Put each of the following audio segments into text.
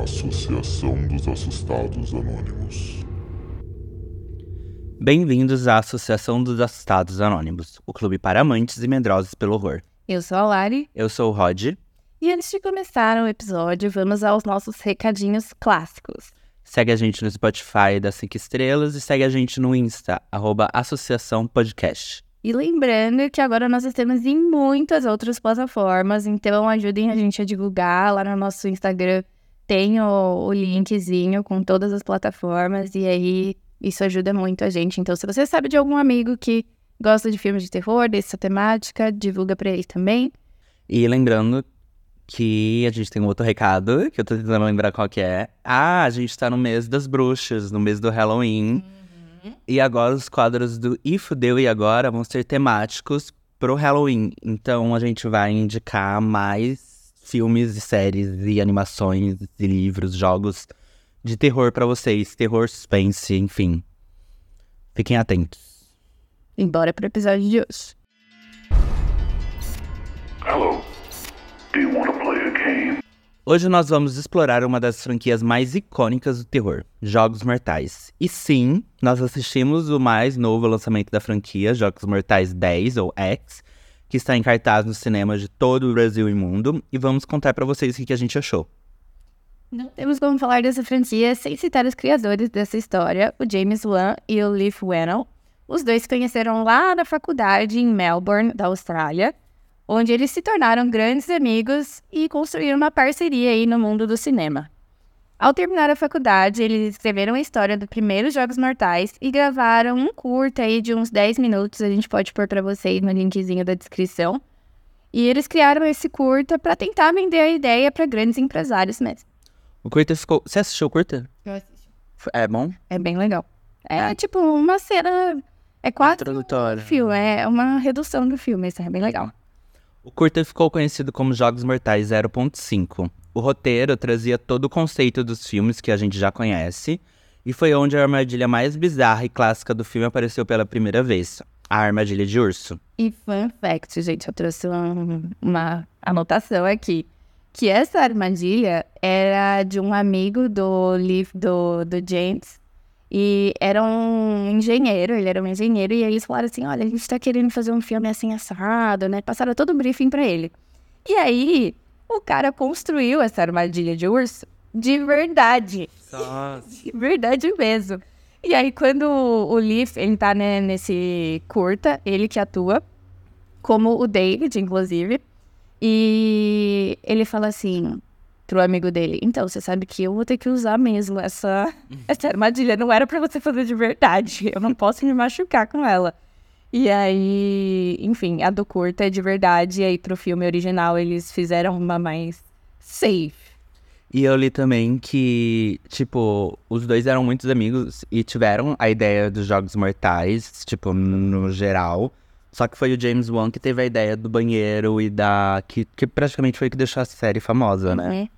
a Associação dos Assustados Anônimos. Bem-vindos à Associação dos Assustados Anônimos, o clube para amantes e medrosos pelo horror. Eu sou a Lari. Eu sou o Rod. E antes de começar o episódio, vamos aos nossos recadinhos clássicos. Segue a gente no Spotify das 5 estrelas e segue a gente no Insta, arroba Associação Podcast. E lembrando que agora nós estamos em muitas outras plataformas, então ajudem a gente a divulgar lá no nosso Instagram. Tem o, o linkzinho com todas as plataformas e aí isso ajuda muito a gente. Então, se você sabe de algum amigo que gosta de filmes de terror, dessa temática, divulga para ele também. E lembrando que a gente tem um outro recado, que eu tô tentando lembrar qual que é. Ah, a gente tá no mês das bruxas, no mês do Halloween. E agora os quadros do E Fudeu e Agora vão ser temáticos pro Halloween. Então a gente vai indicar mais filmes e séries e animações e livros, jogos de terror para vocês. Terror, suspense, enfim. Fiquem atentos. E bora pro episódio de hoje. Hello. Do you want to play a game? Hoje nós vamos explorar uma das franquias mais icônicas do terror, Jogos Mortais. E sim, nós assistimos o mais novo lançamento da franquia, Jogos Mortais 10 ou X, que está em cartaz nos cinemas de todo o Brasil e mundo, e vamos contar para vocês o que a gente achou. Não temos como falar dessa franquia sem citar os criadores dessa história, o James Wan e o Leif Whannell. Os dois se conheceram lá na faculdade em Melbourne, da Austrália, onde eles se tornaram grandes amigos e construíram uma parceria aí no mundo do cinema. Ao terminar a faculdade, eles escreveram a história dos primeiros Jogos Mortais e gravaram um curta aí de uns 10 minutos, a gente pode pôr para vocês no linkzinho da descrição. E eles criaram esse curta para tentar vender a ideia para grandes empresários mesmo. O curta ficou. Você assistiu o curta? Eu assisti. É bom? É bem legal. É tipo uma cena. É quase Introdutório. um filme, é uma redução do filme, isso é bem legal. O curta ficou conhecido como Jogos Mortais 0.5. O roteiro trazia todo o conceito dos filmes que a gente já conhece, e foi onde a armadilha mais bizarra e clássica do filme apareceu pela primeira vez a armadilha de urso. E fun fact, gente, eu trouxe um- uma anotação aqui. Que essa armadilha era de um amigo do Liv, do, do James. E era um engenheiro, ele era um engenheiro. E aí eles falaram assim, olha, a gente tá querendo fazer um filme assim assado, né? Passaram todo o briefing pra ele. E aí, o cara construiu essa armadilha de urso de verdade. De verdade mesmo. E aí, quando o Leaf, ele tá né, nesse curta, ele que atua, como o David, inclusive. E ele fala assim pro amigo dele, então, você sabe que eu vou ter que usar mesmo essa, essa armadilha. Não era pra você fazer de verdade. Eu não posso me machucar com ela. E aí, enfim, a do curta é de verdade. E aí, pro filme original, eles fizeram uma mais safe. E eu li também que, tipo, os dois eram muitos amigos e tiveram a ideia dos Jogos Mortais, tipo, no geral. Só que foi o James Wan que teve a ideia do banheiro e da. que, que praticamente foi o que deixou a série famosa, né? Uhum.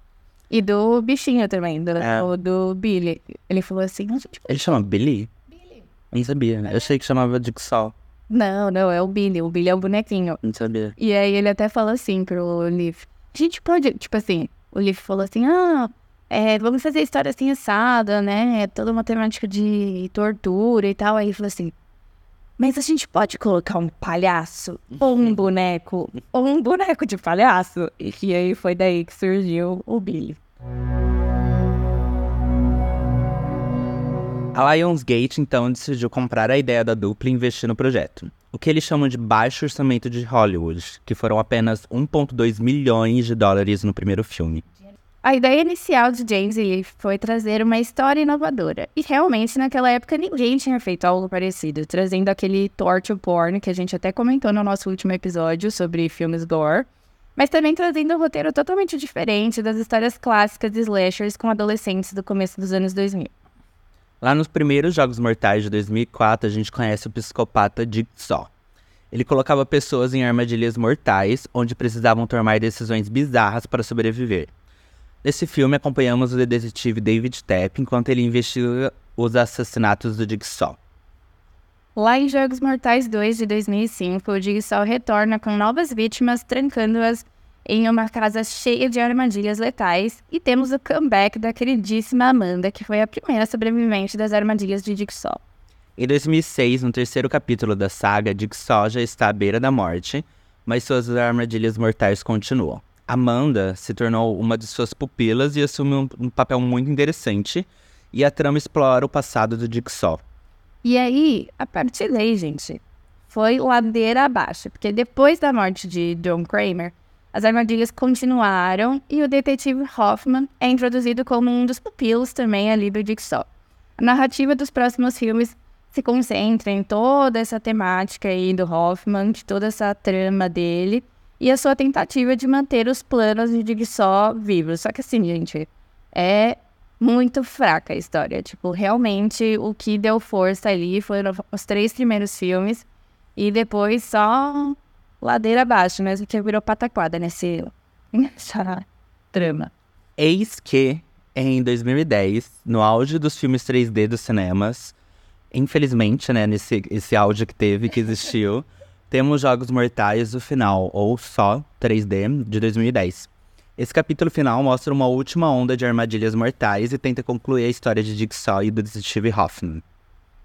E do bichinho também, do, É. o do Billy. Ele falou assim, "A gente Ele chama Billy? Billy. Nem sabia, né? Eu achei que chamava Jigsaw. Não, não, é o Billy. O Billy é o bonequinho. Não sabia. E aí ele até fala assim pro Leaf. A gente pode, tipo assim, o Leaf falou assim, ah, é, vamos fazer história assim assada, né? É toda uma temática de tortura e tal. Aí ele falou assim, mas a gente pode colocar um palhaço, ou um boneco, ou um boneco de palhaço. E aí foi daí que surgiu o Billy. A Lionsgate, então, decidiu comprar a ideia da dupla e investir no projeto. O que eles chamam de baixo orçamento de Hollywood, que foram apenas 1,2 milhões de dólares no primeiro filme. A ideia inicial de James e Leaf foi trazer uma história inovadora. E realmente, naquela época, ninguém tinha feito algo parecido, trazendo aquele torture porn que a gente até comentou no nosso último episódio sobre filmes gore, mas também trazendo um roteiro totalmente diferente das histórias clássicas de slashers com adolescentes do começo dos anos 2000. Lá nos primeiros Jogos Mortais de 2004, a gente conhece o psicopata Jigsaw. Ele colocava pessoas em armadilhas mortais, onde precisavam tomar decisões bizarras para sobreviver. Nesse filme, acompanhamos o detetive David Tepp enquanto ele investiga os assassinatos do Jigsaw. Lá em Jogos Mortais 2 de 2005, o Jigsaw retorna com novas vítimas, trancando-as em uma casa cheia de armadilhas letais e temos o comeback da queridíssima Amanda, que foi a primeira sobrevivente das armadilhas de Jigsaw. Em 2006, no terceiro capítulo da saga, Jigsaw já está à beira da morte, mas suas armadilhas mortais continuam. Amanda se tornou uma de suas pupilas e assume um, um papel muito interessante, e a trama explora o passado do Jigsaw. E aí, a partir daí, gente, foi ladeira abaixo, porque depois da morte de John Kramer, as armadilhas continuaram e o detetive Hoffman é introduzido como um dos pupilos também ali do Jigsaw. A narrativa dos próximos filmes se concentra em toda essa temática aí do Hoffman, de toda essa trama dele e a sua tentativa de manter os planos de Jigsaw vivos. Só que assim, gente, é muito fraca a história. Tipo, realmente o que deu força ali foram os três primeiros filmes e depois só ladeira abaixo, mesmo que virou pataquada nesse, nessa trama. Eis que, em 2010, no auge dos filmes 3D dos cinemas, infelizmente, né, nesse esse áudio que teve, que existiu, temos Jogos Mortais, o final, ou só 3D, de 2010. Esse capítulo final mostra uma última onda de armadilhas mortais e tenta concluir a história de Jigsaw e do detetive Hoffman.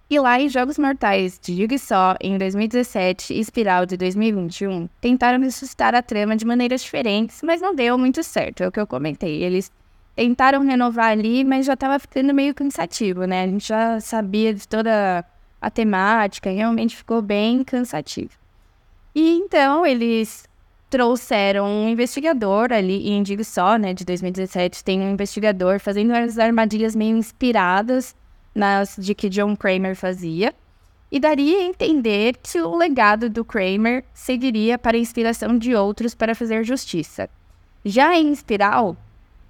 E lá em Jogos Mortais de Jigsaw, em 2017 e Espiral de 2021, tentaram ressuscitar a trama de maneiras diferentes, mas não deu muito certo, é o que eu comentei. Eles tentaram renovar ali, mas já estava ficando meio cansativo, né? A gente já sabia de toda a temática, realmente ficou bem cansativo. E então eles trouxeram um investigador ali em Jigsaw, né, de 2017, tem um investigador fazendo as armadilhas meio inspiradas nas de que John Kramer fazia, e daria a entender que o legado do Kramer seguiria para a inspiração de outros para fazer justiça. Já em Espiral,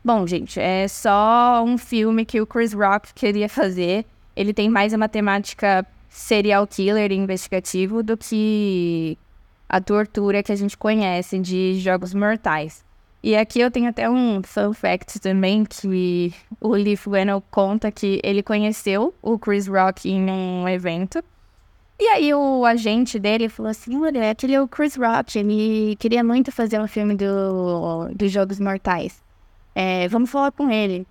bom, gente, é só um filme que o Chris Rock queria fazer. Ele tem mais a matemática serial killer investigativo do que a tortura que a gente conhece de Jogos Mortais. E aqui eu tenho até um fun fact também, que o Leaf Whannell conta que ele conheceu o Chris Rock em um evento. E aí o agente dele falou assim, olha, aquele é o Chris Rock, ele queria muito fazer um filme do, dos Jogos Mortais. É, vamos falar com ele.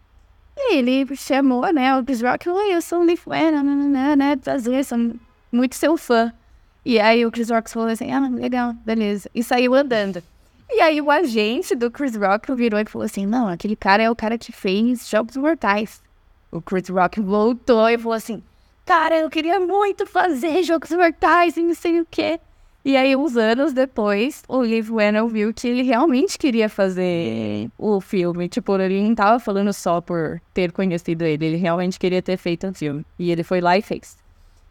E ele chamou, né, o Chris Rock, oi, eu sou o Leaf Whannell, né, né, prazer, sou muito seu fã. E aí o Chris Rock falou assim, ah, legal, beleza. E saiu andando. E aí o agente do Chris Rock virou e falou assim, não, aquele cara é o cara que fez Jogos Mortais. O Chris Rock voltou e falou assim, cara, eu queria muito fazer Jogos Mortais e não sei o quê. E aí, uns anos depois, o Liv Whannell viu que ele realmente queria fazer o filme. Tipo, ele não tava falando só por ter conhecido ele, ele realmente queria ter feito um filme. E ele foi lá e fez.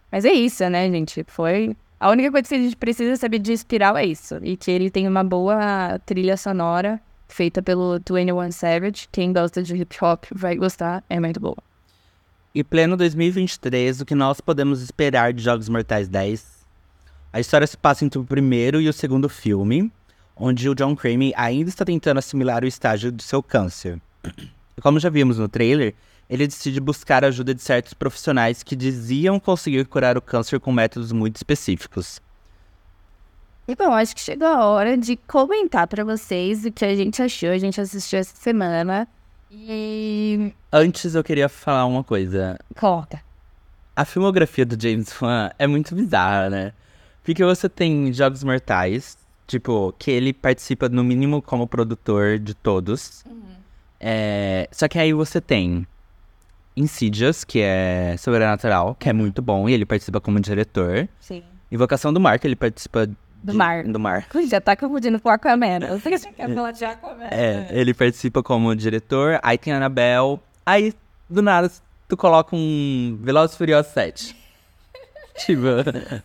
Mas é isso, né, gente? Foi a única coisa que a gente precisa saber de Espiral é isso. E que ele tem uma boa trilha sonora feita pelo 21 Savage. Quem gosta de hip hop vai gostar, é muito boa. E pleno 2023, o que nós podemos esperar de Jogos Mortais 10? A história se passa entre o primeiro e o segundo filme, onde o John Kramer ainda está tentando assimilar o estágio do seu câncer. Como já vimos no trailer, ele decide buscar a ajuda de certos profissionais que diziam conseguir curar o câncer com métodos muito específicos. E bom, acho que chegou a hora de comentar para vocês o que a gente achou. A gente assistiu essa semana. E. Antes eu queria falar uma coisa. Conta. A filmografia do James Wan é muito bizarra, né? Porque você tem Jogos Mortais, tipo, que ele participa no mínimo como produtor de todos. Uhum. É... Só que aí você tem Insidious, que é sobrenatural, que é muito bom, e ele participa como diretor. Sim. Invocação do Mar, que ele participa Do de- mar. Do mar. Já tá confundindo com Aquaman. Eu sei que você quer falar de Aquaman. É, ele participa como diretor. Aí tem a Annabelle. Aí, do nada, tu coloca um Velozes e Furiosos 7. tipo,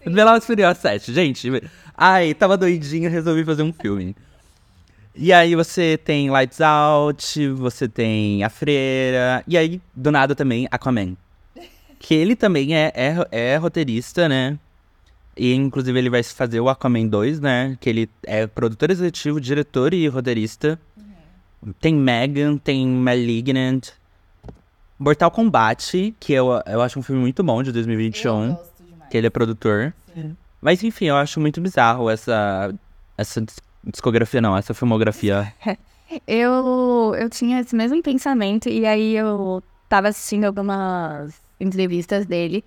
Velozes e Furiosos 7. Gente, ai, tava doidinho, resolvi fazer um filme. E aí você tem Lights Out, você tem A Freira, e aí, do nada também, Aquaman. Que ele também é, é, é roteirista, né? E inclusive ele vai fazer o Aquaman 2, né? Que ele é produtor executivo, diretor e roteirista. Tem Megan, tem Malignant. Mortal Kombat, que eu, eu acho um filme muito bom de 2021. Que ele é produtor. Sim. Mas enfim, eu acho muito bizarro essa, essa discografia não, essa filmografia. Eu, eu tinha esse mesmo pensamento, e aí eu tava assistindo algumas entrevistas dele.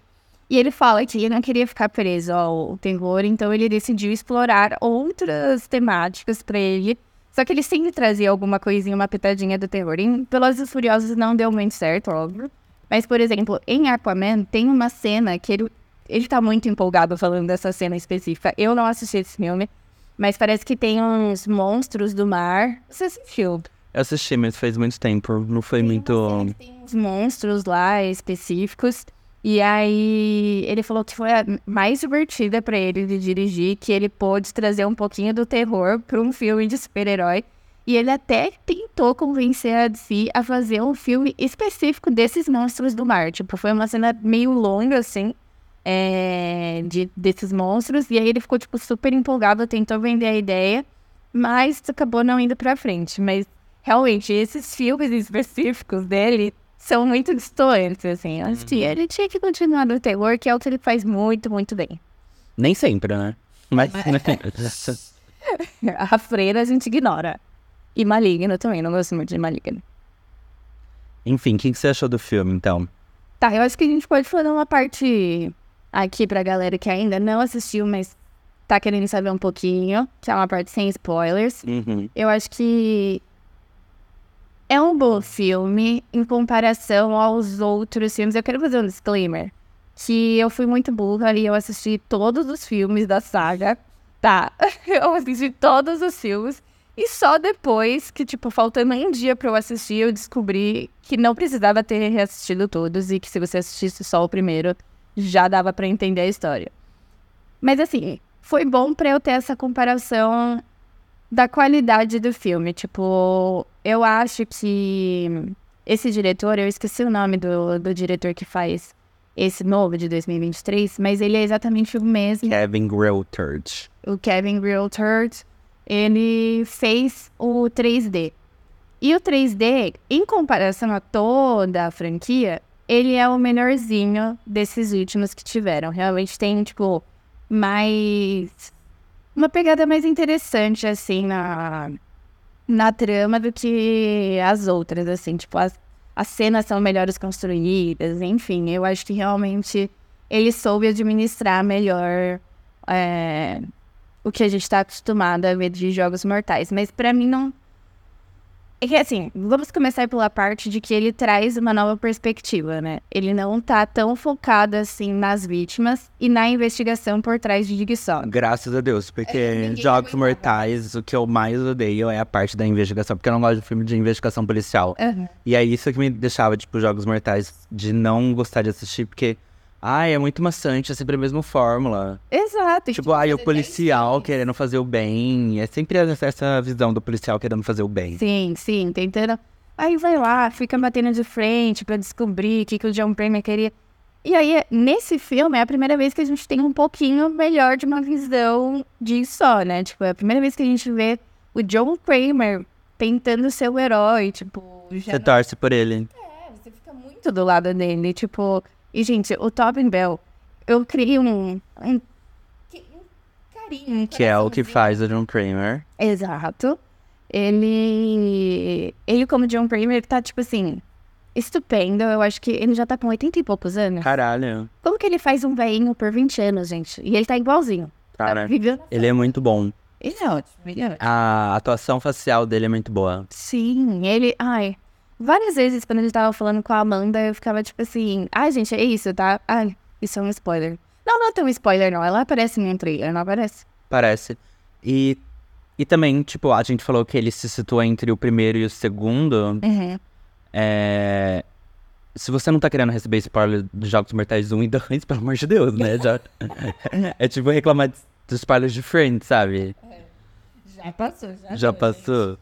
E ele fala que ele não queria ficar preso ao terror, então ele decidiu explorar outras temáticas pra ele. Só que ele sempre trazia alguma coisinha, uma pitadinha do terror. Em Velozes e Furiosos não deu muito certo, óbvio. Mas, por exemplo, em Aquaman tem uma cena que ele, ele tá muito empolgado falando dessa cena específica. Eu não assisti esse filme, mas parece que tem uns monstros do mar. Você assistiu? Eu assisti, mas faz muito tempo. Não foi muito. Tem uns monstros lá específicos. E aí ele falou que foi a mais divertida pra ele de dirigir, que ele pôde trazer um pouquinho do terror pra um filme de super-herói. E ele até tentou convencer a DC a fazer um filme específico desses monstros do mar. Tipo, foi uma cena meio longa, assim, é, de, desses monstros. E aí ele ficou, tipo, super empolgado, tentou vender a ideia, mas acabou não indo pra frente. Mas, realmente, esses filmes específicos dele são muito distantes, assim. Eu acho que ele tinha que continuar no terror, que é o que ele faz muito, muito bem. Nem sempre, né? Mas. A freira a gente ignora. E Maligno também, não gosto muito de Maligno. Enfim, o que que você achou do filme, então? Tá, eu acho que a gente pode fazer uma parte aqui pra galera que ainda não assistiu, mas tá querendo saber um pouquinho, que é uma parte sem spoilers. Uhum. Eu acho que é um bom filme em comparação aos outros filmes. Eu quero fazer um disclaimer. Que eu fui muito burra e eu assisti todos os filmes da saga. Tá, eu assisti todos os filmes. E só depois que, tipo, faltando um dia pra eu assistir, eu descobri que não precisava ter reassistido todos e que se você assistisse só o primeiro, já dava pra entender a história. Mas assim, foi bom pra eu ter essa comparação da qualidade do filme. Tipo, eu acho que esse diretor, eu esqueci o nome do, do diretor que faz esse novo de 2023, mas ele é exatamente o mesmo. Kevin Grotert. O Kevin Realtor, ele fez o 3D. E o 3D, em comparação a toda a franquia, ele é o melhorzinho desses últimos que tiveram. Realmente tem, tipo, mais. Uma pegada mais interessante, assim, na, na trama do que as outras, assim. Tipo, as, as cenas são melhores construídas, enfim. Eu acho que realmente ele soube administrar melhor é, o que a gente tá acostumado a ver de jogos mortais. Mas pra mim não. É que assim, vamos começar pela parte de que ele traz uma nova perspectiva, né? Ele não tá tão focado assim nas vítimas e na investigação por trás de Jigsaw. Graças a Deus, porque É, Jogos. Mortais, o que eu mais odeio é a parte da investigação, porque eu não gosto de filme de investigação policial. Aham. E é isso que me deixava, tipo, Jogos Mortais, de não gostar de assistir, porque, ai, é muito maçante, é sempre a mesma fórmula. Exato. e, Tipo, ai, o policial sim. querendo fazer o bem. É sempre essa visão do policial querendo fazer o bem. Sim, sim, tentando. Aí vai lá, fica batendo de frente pra descobrir o que, que o John Kramer queria. E aí, nesse filme, é a primeira vez que a gente tem um pouquinho melhor de uma visão disso só, né? Tipo, é a primeira vez que a gente vê o John Kramer tentando ser o herói, tipo... Você torce por ele. É, você fica muito do lado dele, tipo... E, gente, o Tobin Bell, eu criei um... um, um carinho, um Que é o que faz o John Kramer. Exato. Ele. Ele, como John Kramer, tá, tipo assim, estupendo. Eu acho que ele já tá com 80 e poucos anos. Caralho. Como que ele faz um velhinho por 20 anos, gente? E ele tá igualzinho. Cara, Vivendo. ele é muito bom. Ele é ótimo, ele é ótimo. A atuação facial dele é muito boa. Sim, ele. Ai. Várias vezes, quando ele tava falando com a Amanda, eu ficava tipo assim: ai, gente, é isso, tá? Ai, isso é um spoiler. Não, não é tão spoiler, não. Ela aparece no trailer, não aparece? Parece. E, e também, tipo, a gente falou que ele se situa entre o primeiro e o segundo. Uhum. É... Se você não tá querendo receber spoiler dos Jogos Mortais 1 e 2, pelo amor de Deus, né? Já... é tipo reclamar dos spoilers de Friends, sabe? Já passou, já. Já passou.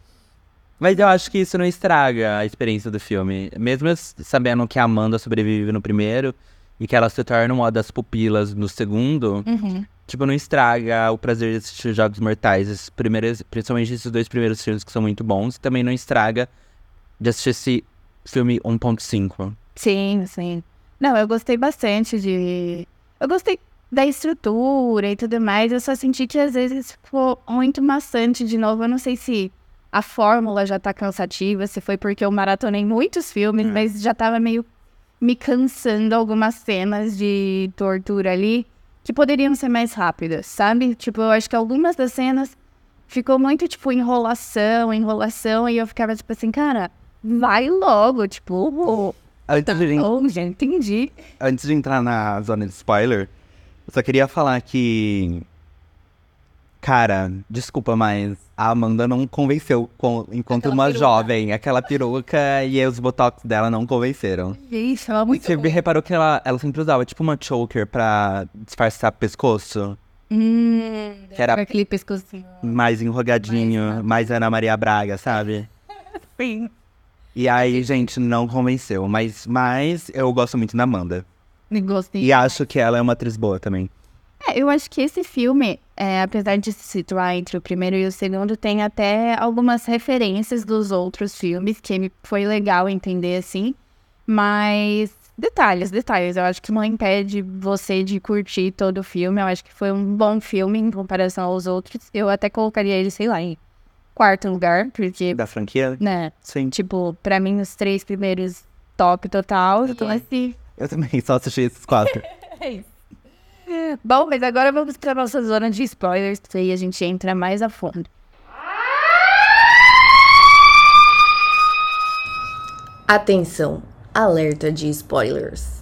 Mas eu acho que isso não estraga a experiência do filme. Mesmo sabendo que a Amanda sobrevive no primeiro e que ela se torna uma das pupilas no segundo, Uhum. tipo, não estraga o prazer de assistir Jogos Mortais. Esses primeiros, principalmente esses dois primeiros filmes que são muito bons. E também não estraga de assistir esse filme 1.5. Sim, sim. Não, eu gostei bastante de. Eu gostei da estrutura e tudo mais, eu só senti que às vezes ficou muito maçante de novo. Eu não sei se a fórmula já tá cansativa, se foi porque eu maratonei muitos filmes, mas já tava meio me cansando algumas cenas de tortura ali que poderiam ser mais rápidas, sabe? Tipo, eu acho que algumas das cenas ficou muito, tipo, enrolação, enrolação, e eu ficava, tipo assim, cara, vai logo, tipo, Antes de, oh, já entendi. antes de entrar na zona de spoiler, eu só queria falar que. Cara, desculpa, mas a Amanda não convenceu com- enquanto Aquela uma peruca. jovem. Aquela peruca e os botox dela não convenceram. Isso, ela é muito Você bom. reparou que ela, ela sempre usava tipo uma choker pra disfarçar pescoço? Hum, Que era- aquele pescocinho. Mais enrugadinho, mais Ana Maria Braga, sabe? Sim. E aí, gente, não convenceu. Mas, mas eu gosto muito da Amanda. Gostei. E acho que ela é uma atriz boa também. É, eu acho que esse filme, é, apesar de se situar entre o primeiro e o segundo, tem até algumas referências dos outros filmes, que foi legal entender assim. Mas detalhes, detalhes. Eu acho que não impede você de curtir todo o filme. Eu acho que foi um bom filme em comparação aos outros. Eu até colocaria ele, sei lá, em quarto lugar, porque, Da franquia? né, Sim. tipo, pra mim os três primeiros top total. Então, assim, Eu também só assisti esses quatro. Bom, mas agora vamos para nossa zona de spoilers, que aí a gente entra mais a fundo. Atenção, alerta de spoilers.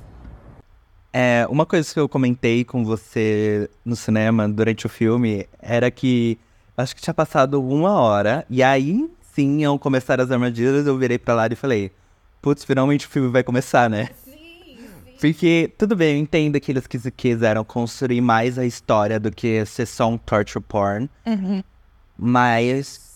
É, uma coisa que eu comentei com você no cinema durante o filme era que acho que tinha passado uma hora, e aí sim iam começar as armadilhas, eu virei pra lá e falei, putz, finalmente o filme vai começar, né? Porque, tudo bem, eu entendo que eles quis- quiseram construir mais a história do que ser só um torture porn, mas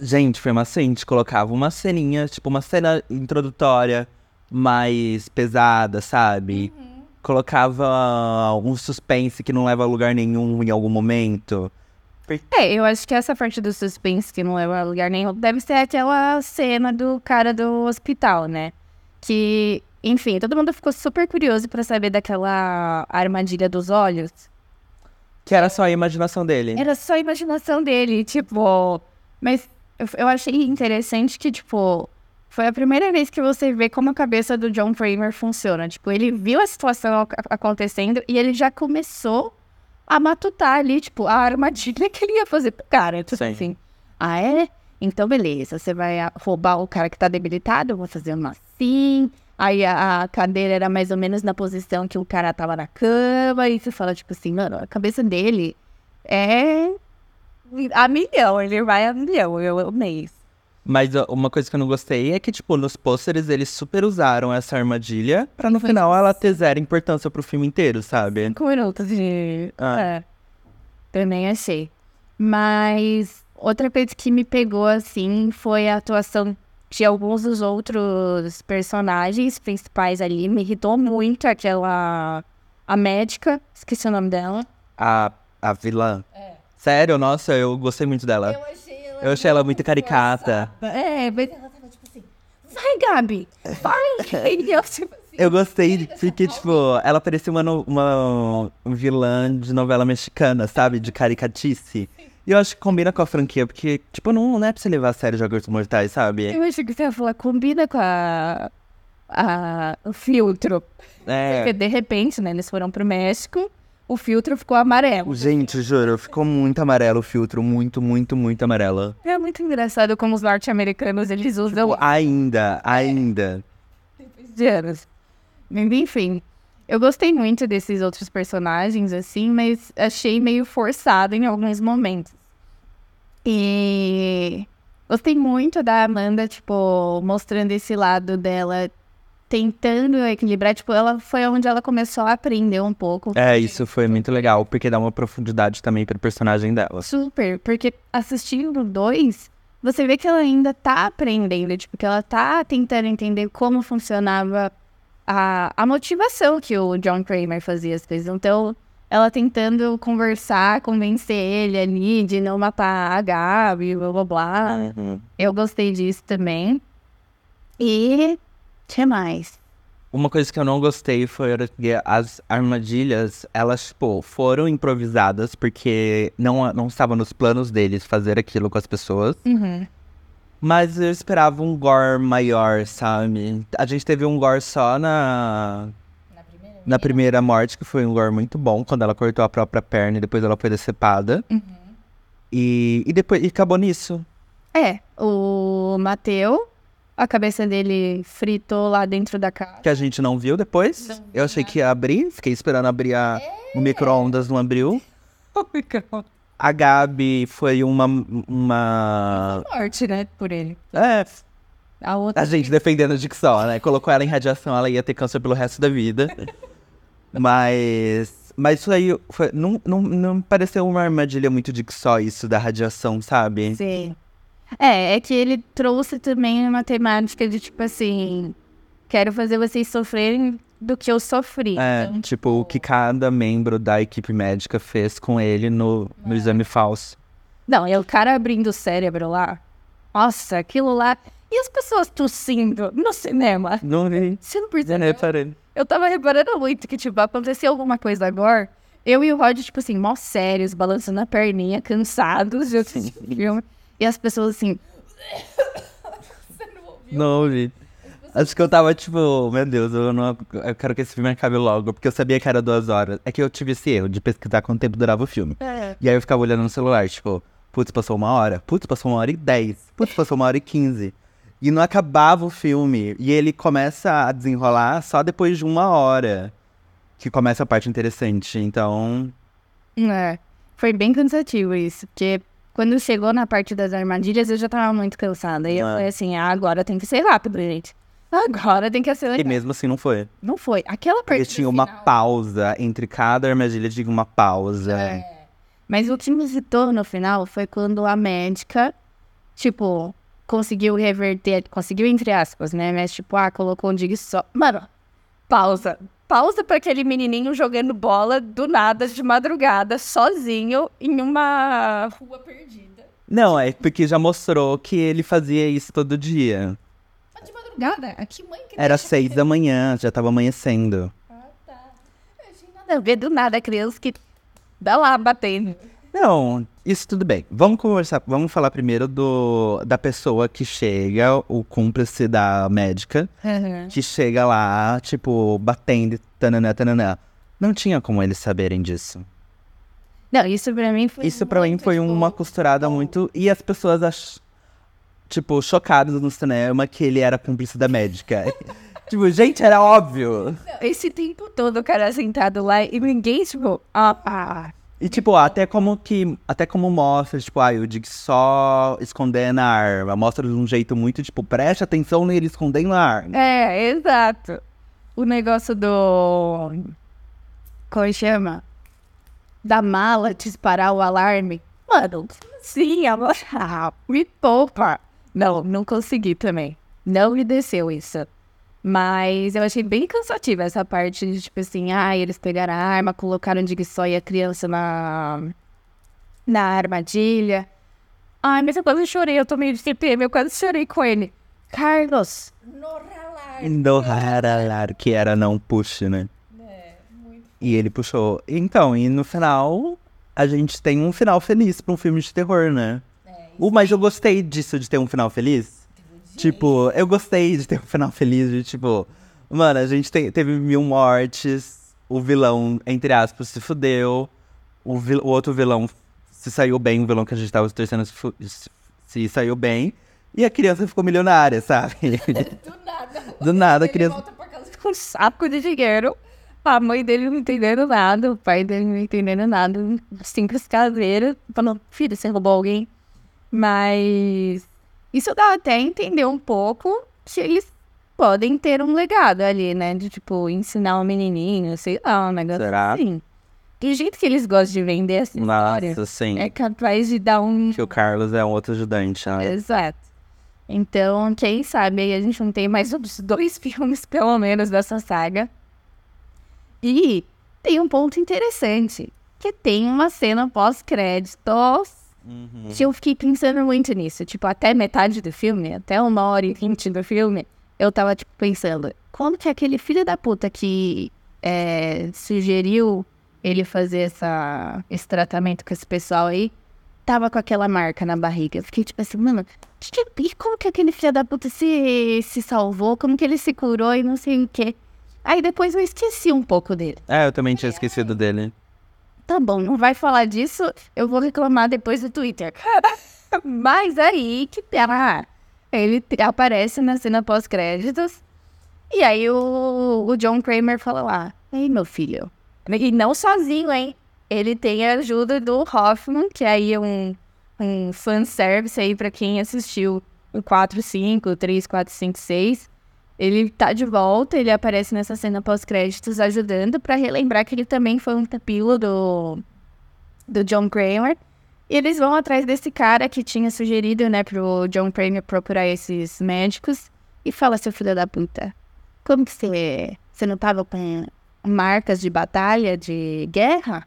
Gente, foi maçante. Colocava uma ceninha, tipo, uma cena introdutória mais pesada, sabe? Colocava um suspense que não leva a lugar nenhum em algum momento. É, eu acho que essa parte do suspense que não leva a lugar nenhum deve ser aquela cena do cara do hospital, né? Que, enfim, todo mundo ficou super curioso pra saber daquela armadilha dos olhos. Que era só a imaginação dele. Era só a imaginação dele, tipo. Mas eu, achei interessante que, tipo, foi a primeira vez que você vê como a cabeça do John Kramer funciona. Tipo, ele viu a situação ac- acontecendo e ele já começou a matutar ali, tipo, a armadilha que ele ia fazer pro cara. Tipo Sim. assim. Ah, é? Então, beleza. Você vai roubar o cara que tá debilitado? Eu vou fazer uma assim. Aí a, a cadeira era mais ou menos na posição que o cara tava na cama. E você fala, tipo assim, mano, a cabeça dele é a milhão, ele vai a milhão, eu amei isso. Mas uma coisa que eu não gostei é que, tipo, nos pôsteres eles super usaram essa armadilha pra no final ela ter zero importância pro filme inteiro, sabe? Cinco minutos de... Ah. É, também achei. Mas outra coisa que me pegou, assim, foi a atuação de alguns dos outros personagens principais ali. Me irritou muito aquela... A médica, esqueci o nome dela. A, a vilã. Sério, nossa, eu gostei muito dela. achei ela... Eu achei ela muito caricata. É, mas ela tava tipo assim... Vai, Gabi! Vai! E eu, tipo. Eu gostei porque, tipo, ela parecia uma, uma vilã de novela mexicana, sabe? De caricatice. E eu acho que combina com a franquia, porque, tipo, não, não é pra você levar a sério Jogos Mortais, sabe? Eu acho que você ia falar, combina com a, a- o filtro. Porque É. de repente, né, eles foram pro México, o filtro ficou amarelo. Gente, juro, ficou muito amarelo o filtro. Muito, muito, muito amarelo. É muito engraçado como os norte-americanos, eles usam Tipo, ainda, ainda. de anos. Mas, Enfim, eu gostei muito desses outros personagens, assim, mas achei meio forçado em alguns momentos. E gostei muito da Amanda, tipo, mostrando esse lado dela, tentando equilibrar. Tipo, ela foi onde ela começou a aprender um pouco. É, isso foi muito legal, porque dá uma profundidade também pro personagem dela. Super, porque assistindo dois, você vê que ela ainda tá aprendendo, tipo, que ela tá tentando entender como funcionava a, a motivação que o John Kramer fazia as coisas. Então, ela tentando conversar, convencer ele ali de não matar a Gabi, blá blá blá. Uhum. Eu gostei disso também. E que mais? uma coisa que eu não gostei foi que as armadilhas, elas, tipo, foram improvisadas porque não, não estava nos planos deles fazer aquilo com as pessoas. Uhum. Mas eu esperava um gore maior, sabe? A gente teve um gore só na. Na primeira morte, que foi um gore muito bom, quando ela cortou a própria perna e depois ela foi decepada. E, e depois e acabou nisso. É, o Mateu, a cabeça dele fritou lá dentro da casa. Que a gente não viu depois. Não vi eu achei que ia abrir, fiquei esperando abrir a, o micro-ondas, não abriu. A Gabi foi uma. uma... Morte, né, por ele. É, A outra... a gente defendendo a Dixon, né? Colocou ela em radiação, ela ia ter câncer pelo resto da vida. Mas. Mas isso aí foi, não, não, não pareceu uma armadilha muito Dixon, isso da radiação, sabe? Sim. É, é que ele trouxe também uma temática de tipo assim: quero fazer vocês sofrerem do que eu sofri. É, Então, tipo, o que cada membro da equipe médica fez com ele no, no exame falso. Não, é o cara abrindo o cérebro lá. Nossa, aquilo lá. E as pessoas tossindo no cinema? Não vi. Você não percebeu? reparei. Eu tava reparando muito que, tipo, aconteceu alguma coisa agora. Eu e o Rod, tipo assim, mó sérios, balançando a perninha, cansados de assistir o filme. E as pessoas assim. Não vi. Acho que eu tava tipo, meu Deus, eu não. Eu quero que esse filme acabe logo, porque eu sabia que era duas horas. É que eu tive esse erro de pesquisar quanto tempo durava o filme. É. E aí eu ficava olhando no celular, tipo, putz, passou uma hora, putz, passou uma hora e dez, putz, passou uma hora e quinze. E não acabava o filme. E ele começa a desenrolar só depois de uma hora. Que começa a parte interessante. Então. É. Foi bem cansativo isso, porque quando chegou na parte das armadilhas eu já tava muito cansada. E eu Ah. falei assim: ah, agora tem que ser rápido, gente. Agora tem que E acelerar. mesmo assim não foi. Não foi. Aquela parte. Porque tinha uma final- pausa. Entre cada armadilha tinha uma pausa. É. Mas o que me irritou no final foi quando a médica, tipo, conseguiu reverter, conseguiu entre aspas, né? Mas tipo, ah, colocou um dig só. Mano, pausa. Pausa pra aquele menininho jogando bola do nada, de madrugada, sozinho, em uma rua perdida. Não, é porque já mostrou que ele fazia isso todo dia. Madrugada? Que mãe que Era seis da manhã, já tava amanhecendo. Ah, tá. Eu nada a ver do nada a criança que dá lá batendo. Não, isso tudo bem. Vamos conversar, vamos falar primeiro do da pessoa que chega, o cúmplice da médica, que chega lá, tipo, batendo, tananã, tananã. Não tinha como eles saberem disso. Não, isso pra mim foi. Isso pra mim foi uma costurada muito. E as pessoas, ach... tipo, chocadas no cinema que ele era cúmplice da médica. tipo, gente, era óbvio. Esse tempo todo o cara sentado lá e ninguém, tipo, ah, ah. E, tipo, até como que. Até como mostra, tipo, ah, o Dick só escondendo a arma. Mostra de um jeito muito, tipo, preste atenção nele escondendo a arma. É, exato. O negócio do. Como chama? Da mala disparar o alarme. Mano, sim, amor. Ah, me poupa. Não, não consegui também. Não me desceu isso. Mas eu achei bem cansativa essa parte de, tipo assim, ah, eles pegaram a arma, colocaram de só e a criança na, na armadilha. Ai, mas eu quase chorei, eu tomei de TPM, eu quase chorei com ele. Carlos, Do raralaro, que era não puxe, né? E ele puxou. Então, e no final, a gente tem um final feliz pra um filme de terror, né? Uh, mas eu gostei disso, de ter um final feliz. Tipo, eu gostei de ter um final feliz, de tipo... Mano, a gente te- teve mil mortes, o vilão, entre aspas, se fudeu, o, vil- o outro vilão se saiu bem, o vilão que a gente tava torcendo se, se- se saiu bem, e a criança ficou milionária, sabe? Do nada. Do nada, a criança... volta pra casa com um saco de dinheiro. A mãe dele não entendendo nada, o pai dele não entendendo nada. Simples caseira, falando, filho, você roubou alguém. Mas isso dá até a entender um pouco que eles podem ter um legado ali, né? De, tipo, ensinar o menininho, sei lá, um negócio Será? assim. Do jeito que eles gostam de vender essa história, Nossa, sim. é capaz de dar um... Que o Carlos é um outro ajudante, né? Exato. Então, quem sabe aí a gente não tem mais uns dois filmes, pelo menos, dessa saga. E tem um ponto interessante, que tem uma cena pós-créditos. Que eu fiquei pensando muito nisso. Tipo, até metade do filme, até uma hora e vinte do filme, eu tava, tipo, pensando, como que aquele filho da puta que é, sugeriu ele fazer essa, esse tratamento com esse pessoal aí, tava com aquela marca na barriga. Eu fiquei tipo assim, mano, e como que aquele filho da puta se, se salvou? Como que ele se curou e não sei o quê? Aí depois eu esqueci um pouco dele. É, eu também tinha esquecido dele. Tá bom, não vai falar disso, eu vou reclamar depois do Twitter. Mas aí que tá. Ele aparece na cena pós-créditos. E aí o, o John Kramer fala lá: Ei, meu filho. E não sozinho, hein? Ele tem a ajuda do Hoffman, que aí é um, um fanservice aí pra quem assistiu o 4, 5, 3, 4, 5, 6. Ele tá de volta, ele aparece nessa cena pós-créditos ajudando pra relembrar que ele também foi um tapilo do, do John Kramer. E eles vão atrás desse cara que tinha sugerido, né, pro John Kramer procurar esses médicos. E fala, seu filho da puta, como que você, você não tava com marcas de batalha, de guerra?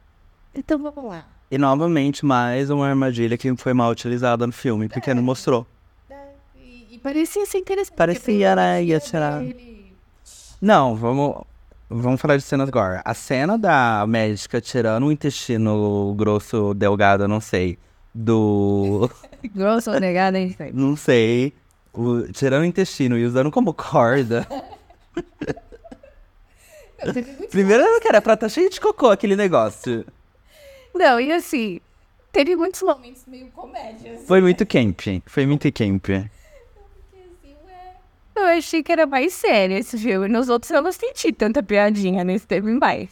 Então vamos lá. E novamente, mais uma armadilha que foi mal utilizada no filme, porque não mostrou. Parecia ser interessante. Parecia, né? Ia tirar. Não, vamos. Vamos falar de cenas agora. A cena da médica tirando o intestino grosso, delgado, não sei. Do. Grosso ou negado, hein? Não sei. O, tirando o intestino e usando como corda. Primeiro que era pra tá cheio de cocô aquele negócio. Não, e assim, teve muitos momentos meio comédias. Foi muito camp. Foi muito camp. Eu achei que era mais sério esse filme. Nos outros eu não senti tanta piadinha, nesse teve mais.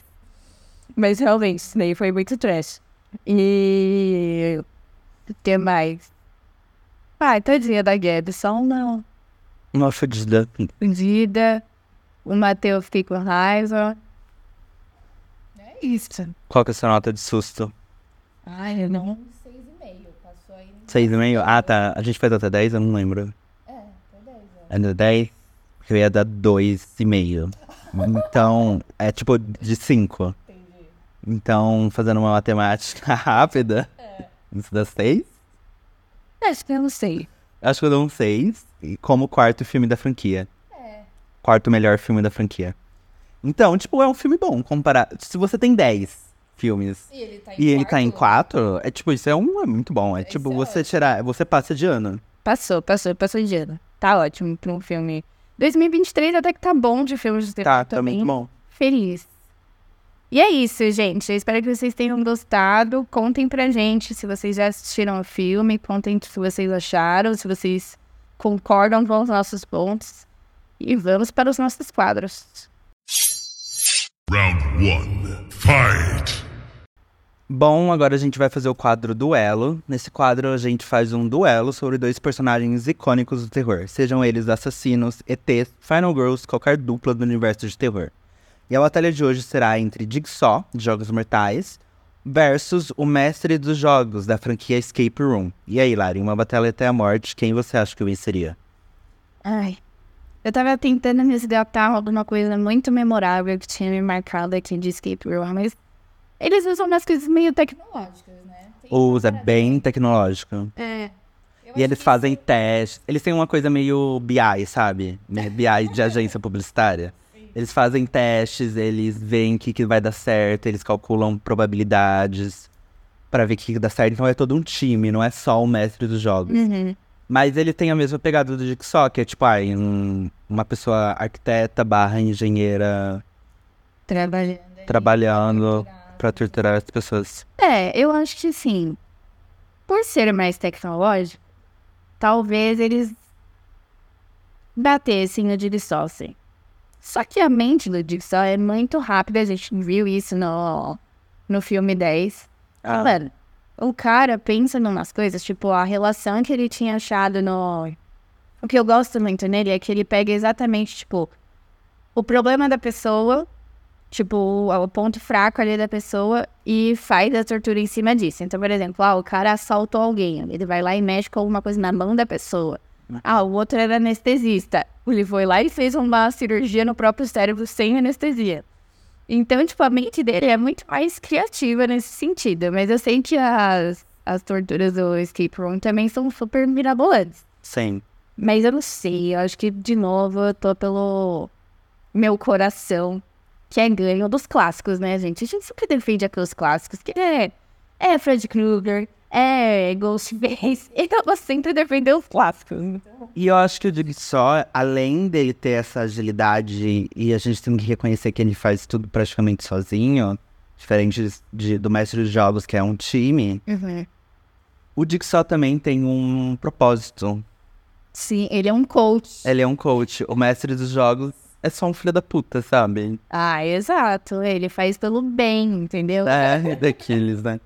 Mas realmente, isso daí foi muito trash. E. O que mais? Ai, tadinha da Gabson, não. Uma fodida. Fudida. O Matheus fica com raiva. É isso. Qual que é a sua nota de susto? Ai, eu não. Seis e meio? Ah, tá. A gente fez até 10? Eu não lembro. É, até 10. Porque eu ia dar dois e meio. Então, é tipo de 5. Então, fazendo uma matemática rápida, isso dá 6? Acho que eu não sei. Acho que eu dou um 6. E como quarto filme da franquia. Quarto melhor filme da franquia. Então, tipo, é um filme bom. Comparado. Se você tem 10 filmes E ele tá e ele tá em 4, é tipo, isso é um é muito bom. É tipo, você tirar. Você passa de ano. Passou, passou, passou de ano. Tá ótimo pra um filme. 2023 até que tá bom de filmes de terror Tá, tá também. muito bom. Feliz. E é isso, gente. Eu espero que vocês tenham gostado. Contem pra gente se vocês já assistiram o filme. Contem o que vocês acharam, se vocês concordam com os nossos pontos. E vamos para os nossos quadros. Round one. Fight! Bom, agora a gente vai fazer o quadro Duelo. Nesse quadro a gente faz um duelo sobre dois personagens icônicos do terror, sejam eles assassinos, ETs, Final Girls, qualquer dupla do universo de terror. E a batalha de hoje será entre Jigsaw, de Jogos Mortais, versus o mestre dos jogos da franquia Escape Room. E aí, Lari, uma batalha até a morte, quem você acha que venceria? Ai. Eu tava tentando resgatar alguma coisa muito memorável que tinha me marcado aqui de Escape Room, mas eles usam umas coisas meio tecnológicas, né? Usa bem tecnológico. É. E eles fazem testes. Eles têm uma coisa meio BI, sabe? BI de agência publicitária. Eles fazem testes, eles veem o que, que vai dar certo, eles calculam probabilidades pra ver o que, que dá certo. Então é todo um time, não é só o mestre dos jogos. Uhum. Mas ele tem a mesma pegada do Jigsaw, que é tipo, ah, um- uma pessoa arquiteta barra engenheira Trabalhando. trabalhando pra torturar as pessoas. É, eu acho que sim. Por ser mais tecnológico, talvez eles batessem no Jigsaw, sim. Só que a mente do Jigsaw é muito rápida, a gente viu isso no, no filme 10. Ah, Mano, o cara pensa em umas coisas, tipo, a relação que ele tinha achado no. O que eu gosto muito nele é que ele pega exatamente, tipo, o problema da pessoa, tipo, o, ponto fraco ali da pessoa e faz a tortura em cima disso. Então, por exemplo, ah, o cara assaltou alguém, ele vai lá e mexe com alguma coisa na mão da pessoa. Ah, o outro era anestesista. Ele foi lá e fez uma cirurgia no próprio cérebro sem anestesia. Então, tipo, a mente dele é muito mais criativa nesse sentido. Mas eu sei que as, as torturas do Escape Room também são super mirabolantes. sim. Mas eu não sei, eu acho que, de novo, eu tô pelo meu coração, que é ganho dos clássicos, né, gente? A gente sempre defende aqueles clássicos, que é, é Fred Krueger, é Ghostface, então você sempre defendeu os clássicos. E eu acho que o Jigsaw, além dele ter essa agilidade e a gente tem que reconhecer que ele faz tudo praticamente sozinho, diferente de, do mestre dos jogos, que é um time, Uhum. o Jigsaw também tem um propósito. Sim, ele é um coach. Ele é um coach. O mestre dos jogos é só um filho da puta, sabe? Ah, exato. Ele faz pelo bem, entendeu? É, daqueles, né?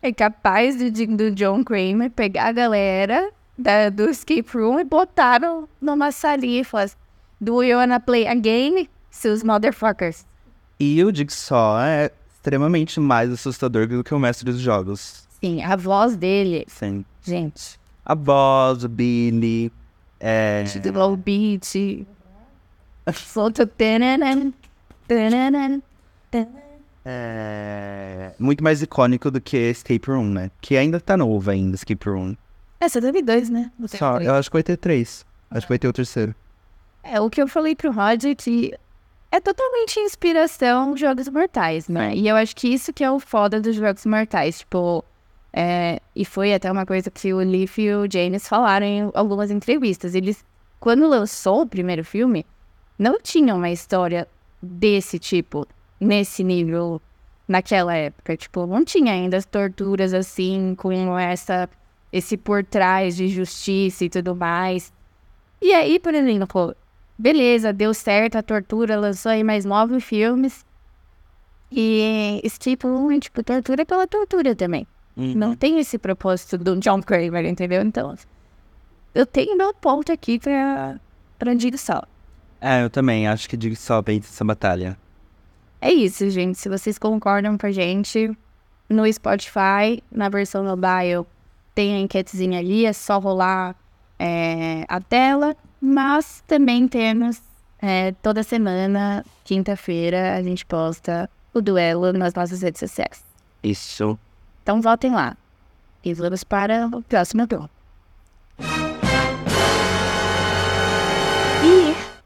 É capaz de, de- do John Kramer pegar a galera da- do escape room e botar no- numa salinha e falar Do you wanna play a game, seus motherfuckers? E o Jigsaw é extremamente mais assustador do que o mestre dos jogos. Sim, a voz dele, Sim. gente, A voz, o Billy, é... low beat, solta é muito mais icônico do que Escape Room, né? Que ainda tá novo ainda, Escape Room. Essa teve dois, né? Só, eu acho que vai ter três. Acho que vai ter o terceiro. É, o que eu falei pro Roger que é totalmente inspiração Jogos Mortais, né? E eu acho que isso que é o foda dos Jogos Mortais, tipo... é, e foi até uma coisa que o Leaf e o James falaram em algumas entrevistas. Eles, quando lançou o primeiro filme, não tinham uma história desse tipo, nesse nível, naquela época. Tipo, não tinha ainda as torturas assim, com essa, esse por trás de justiça e tudo mais. E aí, por exemplo, beleza, deu certo a tortura, lançou aí mais nove filmes. E é tipo tortura pela tortura também. Não tem esse propósito do John Kramer, entendeu? Então, eu tenho meu ponto aqui pra, pra Jigsaw. É, eu também. Acho que Jigsaw vence essa batalha. É isso, gente. Se vocês concordam com a gente, no Spotify, na versão mobile, tem a enquetezinha ali, é só rolar é, a tela. Mas também temos é, toda semana, quinta-feira, a gente posta o duelo nas nossas redes sociais. Isso. Então votem lá. E vamos para o próximo bloco.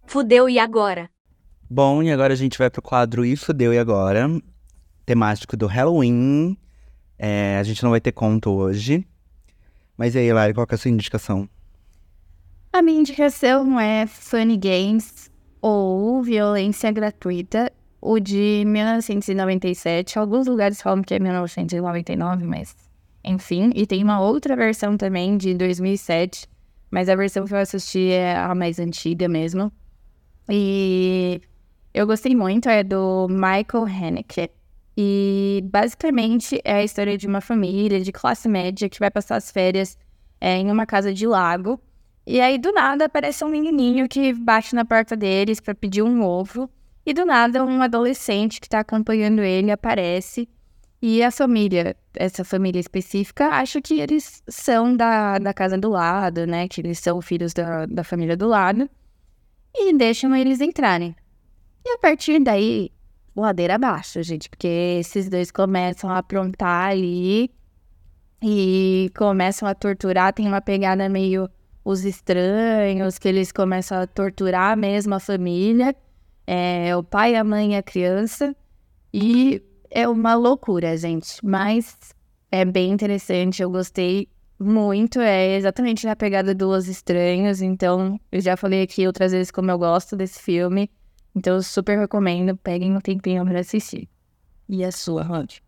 Fudeu e agora? Bom, e agora a gente vai pro quadro E Fudeu e Agora, temático do Halloween. É, a gente não vai ter conto hoje. Mas e aí, Lari, qual que é a sua indicação? A minha indicação é Funny Games ou Violência Gratuita, o de 1997. Alguns lugares falam que é 1999, mas enfim. E tem uma outra versão também de 2007, mas a versão que eu assisti é a mais antiga mesmo. E eu gostei muito, é do Michael Haneke. E basicamente é a história de uma família de classe média que vai passar as férias é, em uma casa de lago. E aí, do nada, aparece um menininho que bate na porta deles para pedir um ovo. E do nada, um adolescente que está acompanhando ele aparece. E a família, essa família específica, acha que eles são da, da casa do lado, né? Que eles são filhos da, da família do lado. E deixam eles entrarem. E a partir daí, ladeira abaixo, gente. Porque esses dois começam a aprontar ali. E começam a torturar. Tem uma pegada meio os estranhos, que eles começam a torturar mesmo a família, é, o pai, a mãe e a criança. E é uma loucura, gente. Mas é bem interessante, eu gostei muito. É exatamente na pegada do Os Estranhos. Então, eu já falei aqui outras vezes como eu gosto desse filme. Então, eu super recomendo. Peguem um tempinho pra assistir. E a sua, Rod?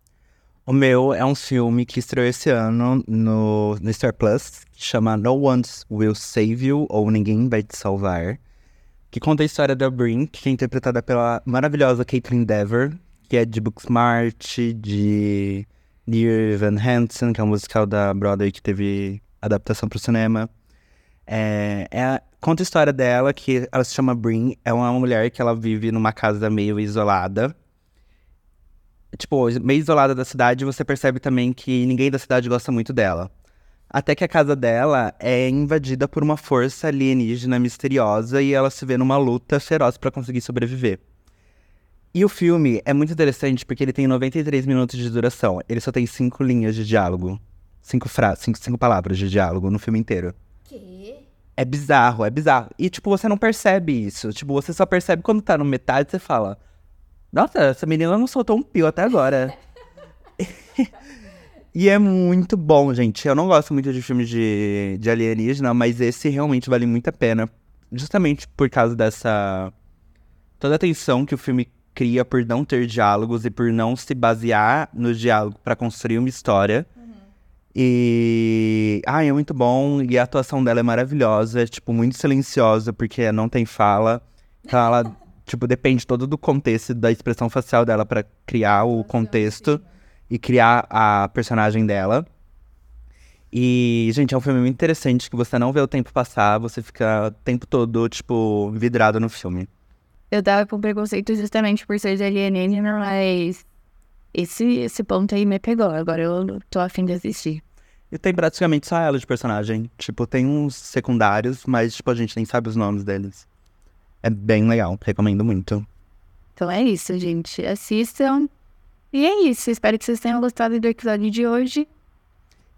O meu é um filme que estreou esse ano no, no Star Plus, que chama No One Will Save You, ou Ninguém Vai Te Salvar, que conta a história da Brink, que é interpretada pela maravilhosa Caitlin Dever, que é de Booksmart, de Dear Evan Hansen, que é um musical da Broadway que teve adaptação para o cinema. É, é conta a história dela, que ela se chama Brin, é uma mulher que ela vive numa casa meio isolada, tipo, meio isolada da cidade, você percebe também que ninguém da cidade gosta muito dela. Até que a casa dela é invadida por uma força alienígena misteriosa e ela se vê numa luta feroz pra conseguir sobreviver. E o filme é muito interessante porque ele tem 93 minutos de duração. Ele só tem cinco linhas de diálogo. Cinco frases, cinco, cinco palavras de diálogo no filme inteiro. Que? É bizarro, é bizarro. E, tipo, você não percebe isso. Tipo, você só percebe quando tá no metade, você fala... Nossa, essa menina não soltou um pio até agora. e é muito bom, gente. Eu não gosto muito de filmes de, de alienígena, mas esse realmente vale muito a pena. Justamente por causa dessa... Toda a tensão que o filme cria por não ter diálogos e por não se basear no diálogo para construir uma história. E. Ah, é muito bom. E a atuação dela é maravilhosa. É, tipo, muito silenciosa, porque não tem fala. Então ela, tipo, depende todo do contexto da expressão facial dela para criar o contexto e criar a personagem dela. E, gente, é um filme muito interessante que você não vê o tempo passar, você fica o tempo todo, tipo, vidrado no filme. Eu tava com preconceito justamente por ser de alienígena, mas esse, esse ponto aí me pegou. Agora eu tô afim de assistir. E tem praticamente só ela de personagem. Tipo, tem uns secundários, mas, tipo, a gente nem sabe os nomes deles. É bem legal, recomendo muito. Então é isso, gente. Assistam. E é isso. Espero que vocês tenham gostado do episódio de hoje.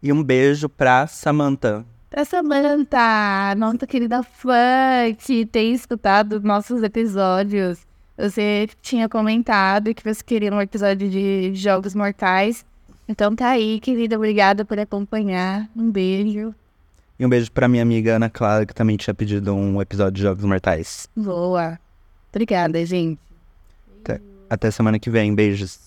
E um beijo pra Samantha. Pra Samantha, nossa querida fã que tem escutado nossos episódios. Você tinha comentado que você queria um episódio de Jogos Mortais. Então tá aí, querida. Obrigada por acompanhar. Um beijo. E um beijo pra minha amiga Ana Clara, que também tinha pedido um episódio de Jogos Mortais. Boa. Obrigada, gente. Até semana que vem. Beijos.